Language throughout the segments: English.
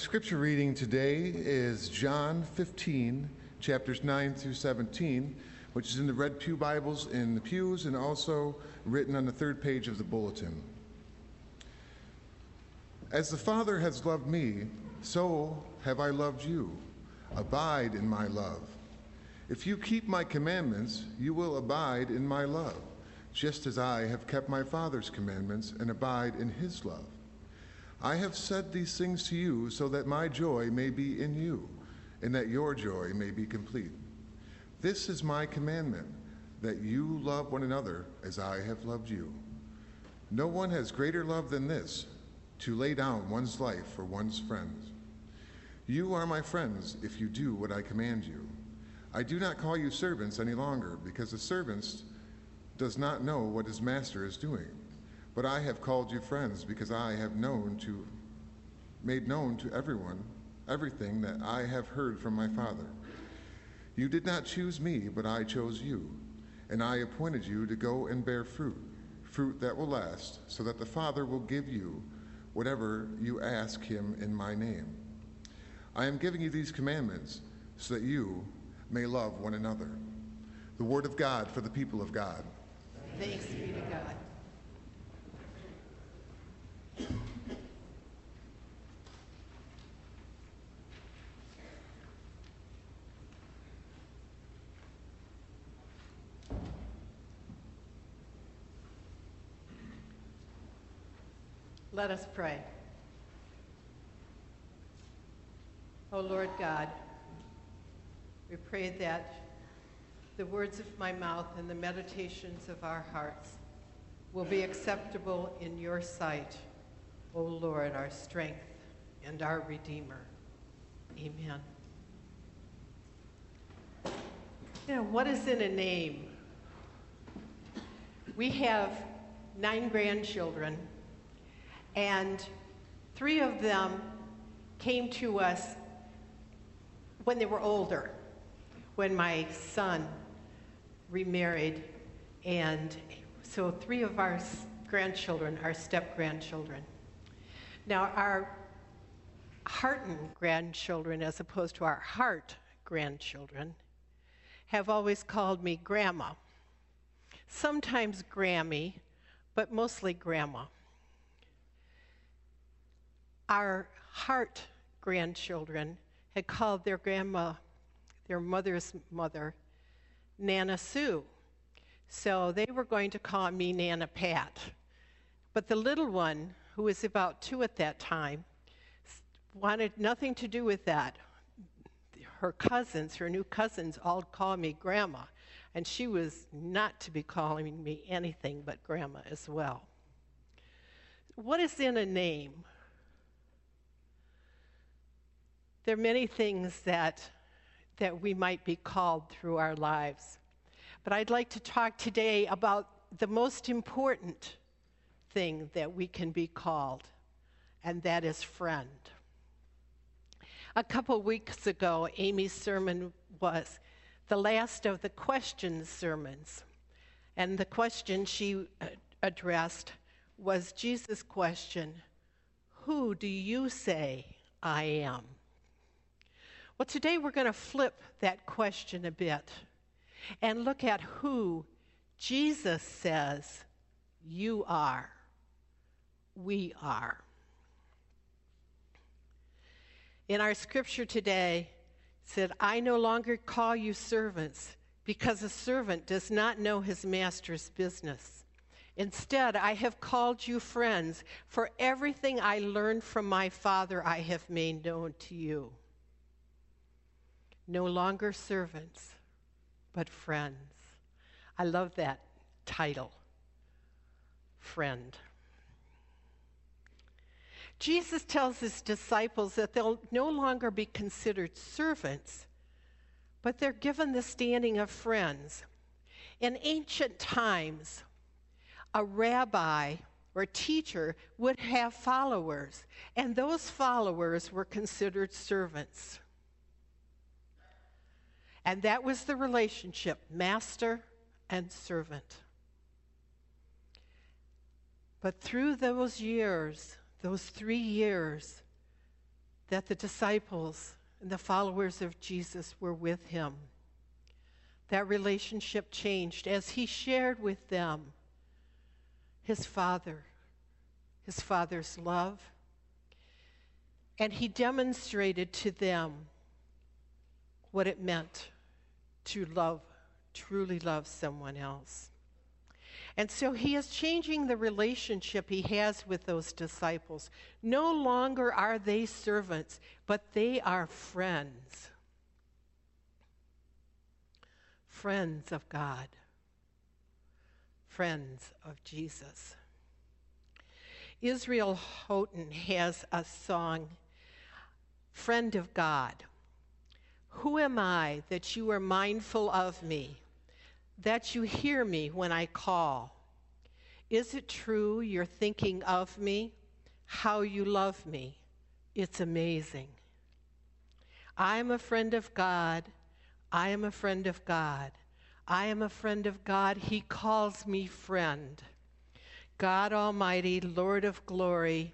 scripture reading today is John 15, chapters 9 through 17, which is in the Red Pew Bibles in the pews and also written on the third page of the bulletin. As the Father has loved me, so have I loved you. Abide in my love. If you keep my commandments, you will abide in my love, just as I have kept my Father's commandments and abide in his love. I have said these things to you so that my joy may be in you, and that your joy may be complete. This is my commandment, that you love one another as I have loved you. No one has greater love than this, to lay down one's life for one's friends. You are my friends if you do what I command you. I do not call you servants any longer, because the servant does not know what his master is doing. But I have called you friends, because I have known to made known to everyone everything that I have heard from my Father. You did not choose me, but I chose you, and I appointed you to go and bear fruit, fruit that will last, so that the Father will give you whatever you ask him in my name. I am giving you these commandments so that you may love one another. The word of God for the people of God. Thanks be to God. Let us pray. O oh Lord God, we pray that the words of my mouth and the meditations of our hearts will be acceptable in your sight, O Lord, our strength and our Redeemer. Amen. You know, what is in a name? We have nine grandchildren, and three of them came to us when they were older, when my son remarried, and so three of our grandchildren are step grandchildren. Now, our Harton grandchildren, as opposed to our heart grandchildren, have always called me Grandma. Sometimes Grammy, but mostly Grandma. Our Hart grandchildren had called their grandma, their mother's mother, Nana Sue. So they were going to call me Nana Pat. But the little one, who was about two at that time, wanted nothing to do with that. Her cousins, her new cousins, all called me Grandma, and she was not to be calling me anything but Grandma as well. What is in a name? There are many things that, that we might be called through our lives. But I'd like to talk today about the most important thing that we can be called, and that is friend. A couple weeks ago, Amy's sermon was the last of the question sermons. And the question she uh, addressed was Jesus' question Who do you say I am? Well, today we're going to flip that question a bit and look at who Jesus says you are, we are. In our scripture today, said, I no longer call you servants because a servant does not know his master's business. Instead, I have called you friends, for everything I learned from my Father I have made known to you no longer servants, but friends. I love that title, friend. Jesus tells his disciples that they'll no longer be considered servants, but they're given the standing of friends. In ancient times, a rabbi or teacher would have followers, and those followers were considered servants. And that was the relationship, master and servant. But through those years, those three years, that the disciples and the followers of Jesus were with him. That relationship changed as he shared with them his Father, his Father's love, and he demonstrated to them what it meant to love, truly love someone else. And so he is changing the relationship he has with those disciples. No longer are they servants, but they are friends. Friends of God, friends of Jesus. Israel Houghton has a song, Friend of God. Who am I that you are mindful of me? that you hear me when I call. Is it true you're thinking of me? How you love me? It's amazing. I am a friend of God. I am a friend of God. I am a friend of God. He calls me friend. God Almighty, Lord of glory,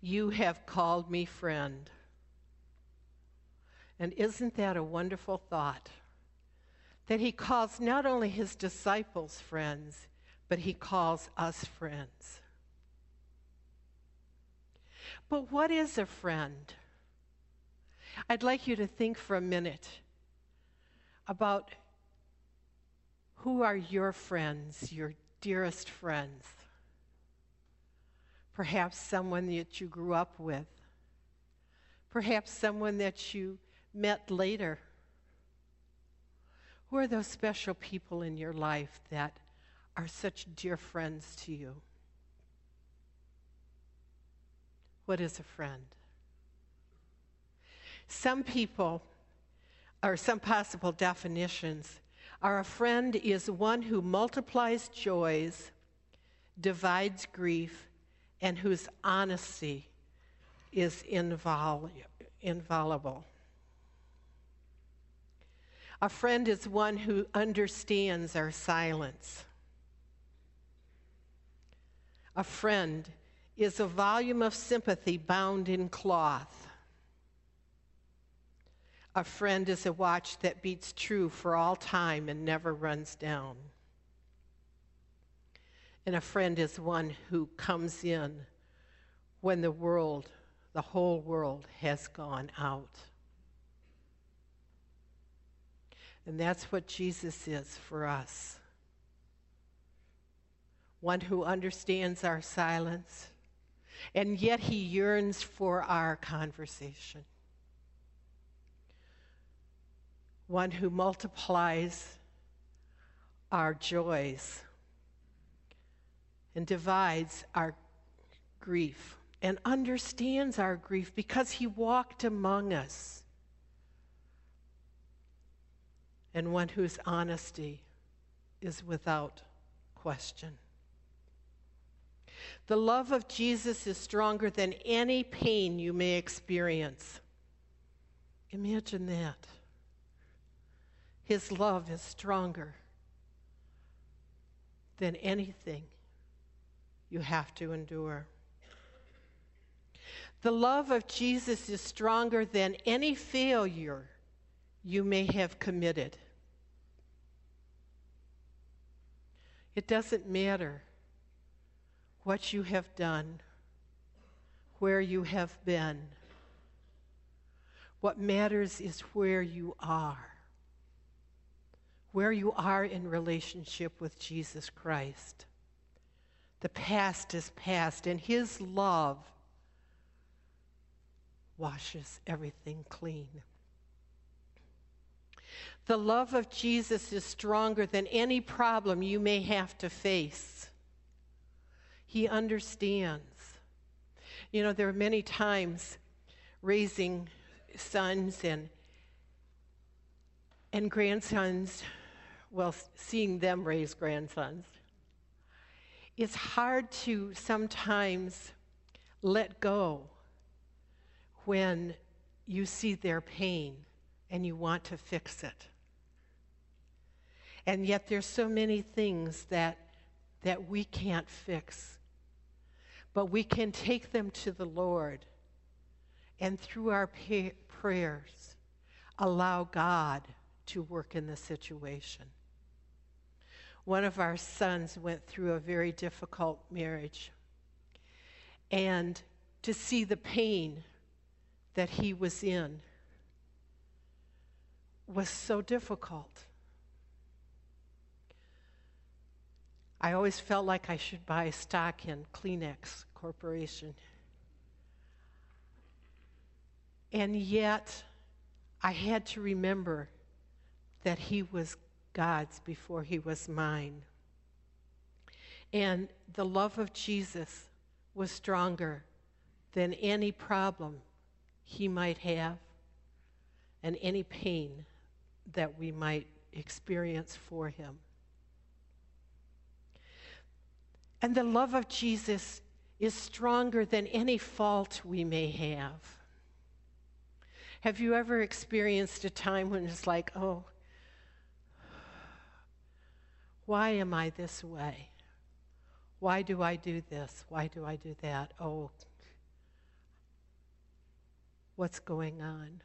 you have called me friend. And isn't that a wonderful thought? that he calls not only his disciples friends, but he calls us friends. But what is a friend? I'd like you to think for a minute about who are your friends, your dearest friends. Perhaps someone that you grew up with. Perhaps someone that you met later who are those special people in your life that are such dear friends to you? What is a friend? Some people, or some possible definitions, are a friend is one who multiplies joys, divides grief, and whose honesty is inviolable. A friend is one who understands our silence. A friend is a volume of sympathy bound in cloth. A friend is a watch that beats true for all time and never runs down. And a friend is one who comes in when the world, the whole world, has gone out. And that's what Jesus is for us one who understands our silence, and yet he yearns for our conversation. One who multiplies our joys and divides our grief and understands our grief because he walked among us. And one whose honesty is without question. The love of Jesus is stronger than any pain you may experience. Imagine that. His love is stronger than anything you have to endure. The love of Jesus is stronger than any failure you may have committed. It doesn't matter what you have done, where you have been. What matters is where you are. Where you are in relationship with Jesus Christ. The past is past, and His love washes everything clean. The love of Jesus is stronger than any problem you may have to face. He understands. You know, there are many times raising sons and and grandsons, well, seeing them raise grandsons. It's hard to sometimes let go when you see their pain and you want to fix it. And yet there's so many things that that we can't fix. But we can take them to the Lord and through our prayers, allow God to work in the situation. One of our sons went through a very difficult marriage. And to see the pain that he was in was so difficult. I always felt like I should buy stock in Kleenex Corporation. And yet, I had to remember that he was God's before he was mine. And the love of Jesus was stronger than any problem he might have and any pain that we might experience for him. And the love of Jesus is stronger than any fault we may have. Have you ever experienced a time when it's like, oh, why am I this way? Why do I do this? Why do I do that? Oh, what's going on?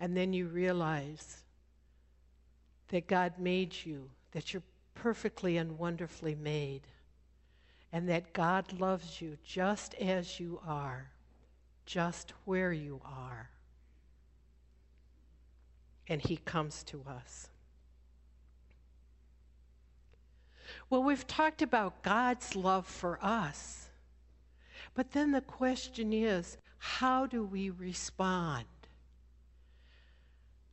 And then you realize that God made you, that you're perfectly and wonderfully made, and that God loves you just as you are, just where you are. And He comes to us. Well, we've talked about God's love for us. But then the question is how do we respond?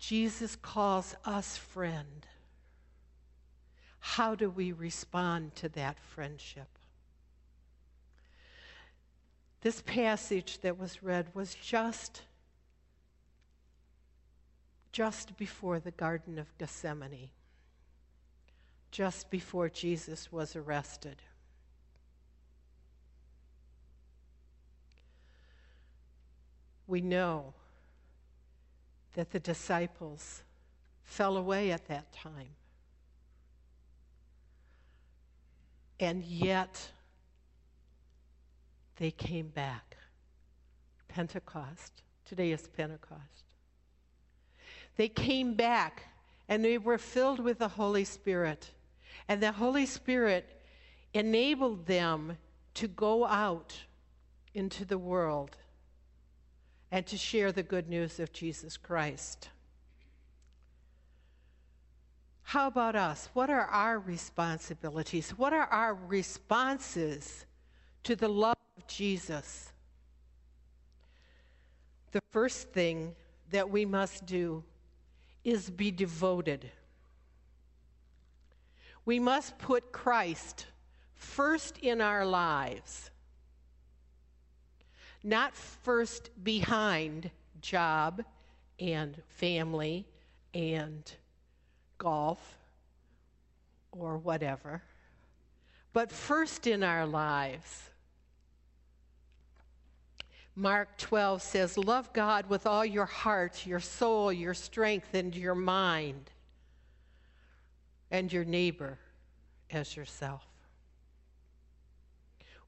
Jesus calls us friend. How do we respond to that friendship? This passage that was read was just just before the garden of Gethsemane just before Jesus was arrested. We know that the disciples fell away at that time. And yet, they came back. Pentecost. Today is Pentecost. They came back and they were filled with the Holy Spirit. And the Holy Spirit enabled them to go out into the world and to share the good news of Jesus Christ. How about us? What are our responsibilities? What are our responses to the love of Jesus? The first thing that we must do is be devoted. We must put Christ first in our lives, not first behind job and family and golf or whatever, but first in our lives. Mark 12 says, Love God with all your heart, your soul, your strength, and your mind and your neighbor as yourself.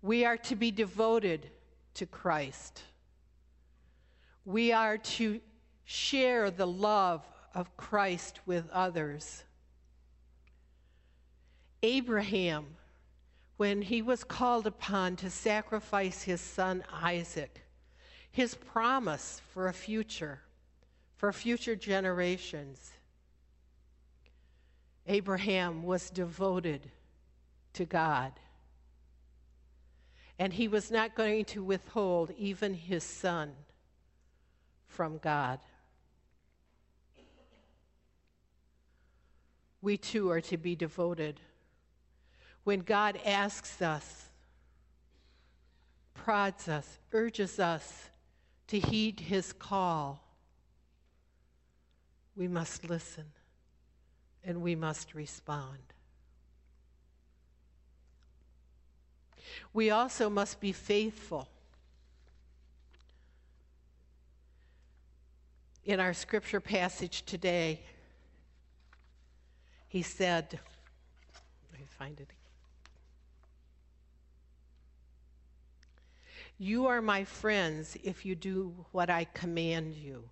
We are to be devoted to Christ. We are to share the love of Christ with others. Abraham, when he was called upon to sacrifice his son Isaac, his promise for a future, for future generations, Abraham was devoted to God. And he was not going to withhold even his son from God. We too are to be devoted. When God asks us, prods us, urges us to heed his call, we must listen and we must respond. We also must be faithful. In our scripture passage today, he said, let me find it. You are my friends if you do what I command you.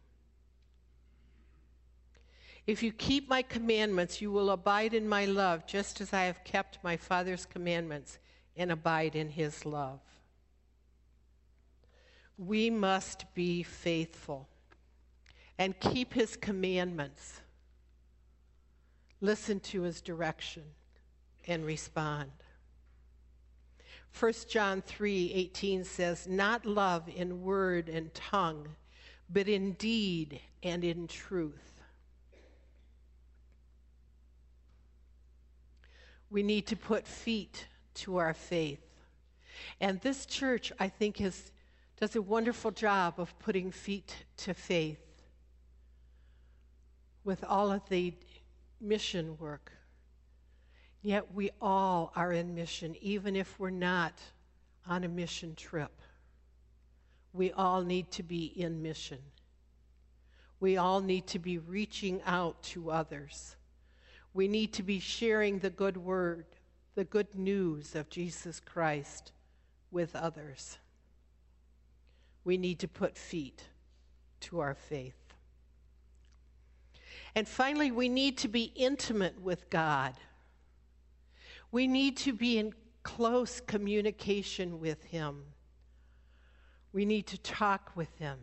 If you keep my commandments, you will abide in my love, just as I have kept my Father's commandments and abide in his love. We must be faithful and keep his commandments. Listen to his direction and respond. 1 John 3:18 says, "Not love in word and tongue, but in deed and in truth." We need to put feet to our faith. And this church, I think, does a wonderful job of putting feet to faith with all of the mission work Yet we all are in mission, even if we're not on a mission trip. We all need to be in mission. We all need to be reaching out to others. We need to be sharing the good word, the good news of Jesus Christ with others. We need to put feet to our faith. And finally, we need to be intimate with God. We need to be in close communication with Him. We need to talk with Him.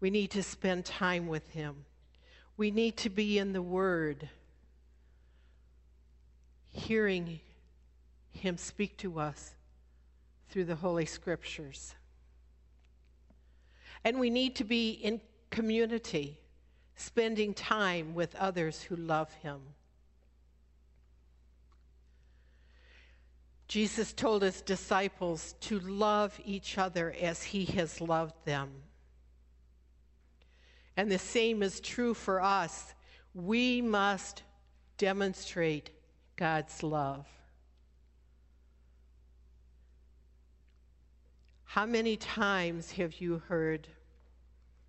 We need to spend time with Him. We need to be in the Word, hearing Him speak to us through the Holy Scriptures. And we need to be in community, spending time with others who love Him. Jesus told his disciples to love each other as he has loved them. And the same is true for us. We must demonstrate God's love. How many times have you heard,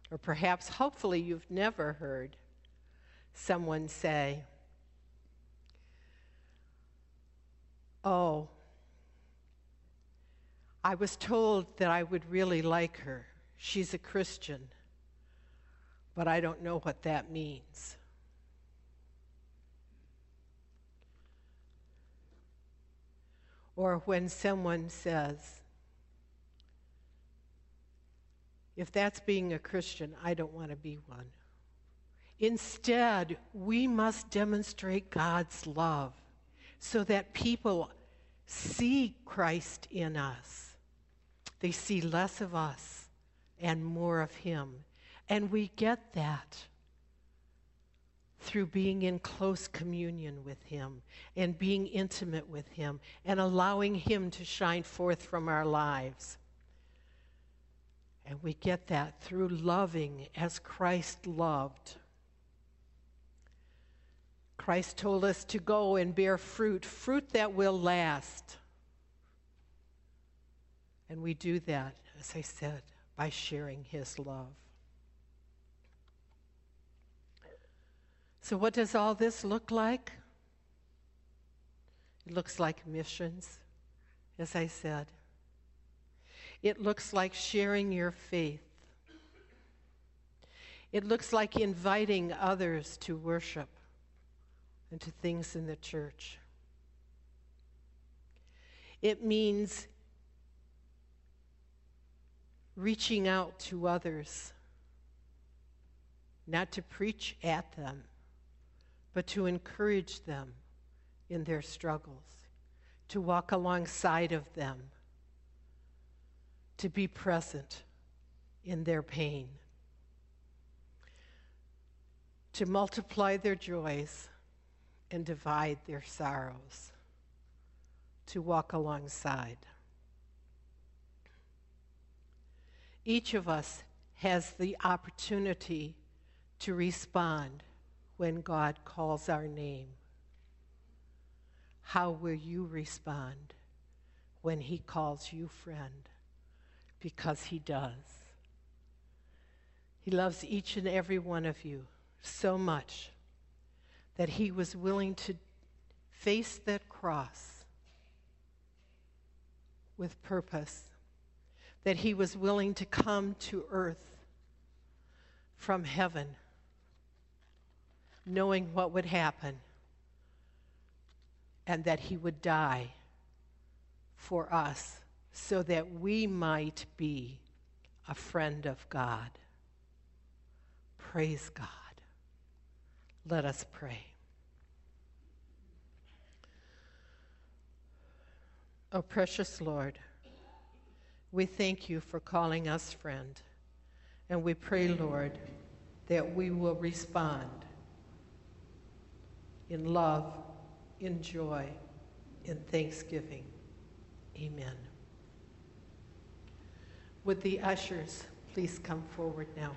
or perhaps hopefully you've never heard, someone say, Oh, I was told that I would really like her. She's a Christian, but I don't know what that means. Or when someone says, if that's being a Christian, I don't want to be one. Instead, we must demonstrate God's love so that people see Christ in us. They see less of us and more of Him. And we get that through being in close communion with Him and being intimate with Him and allowing Him to shine forth from our lives. And we get that through loving as Christ loved. Christ told us to go and bear fruit, fruit that will last. And we do that, as I said, by sharing His love. So, what does all this look like? It looks like missions, as I said. It looks like sharing your faith. It looks like inviting others to worship and to things in the church. It means reaching out to others, not to preach at them, but to encourage them in their struggles, to walk alongside of them, to be present in their pain, to multiply their joys and divide their sorrows, to walk alongside. Each of us has the opportunity to respond when God calls our name. How will you respond when He calls you friend? Because He does. He loves each and every one of you so much that He was willing to face that cross with purpose that he was willing to come to earth from heaven, knowing what would happen, and that he would die for us so that we might be a friend of God. Praise God. Let us pray. Oh, precious Lord, we thank you for calling us friend. And we pray, Lord, that we will respond in love, in joy, in thanksgiving. Amen. Would the ushers please come forward now?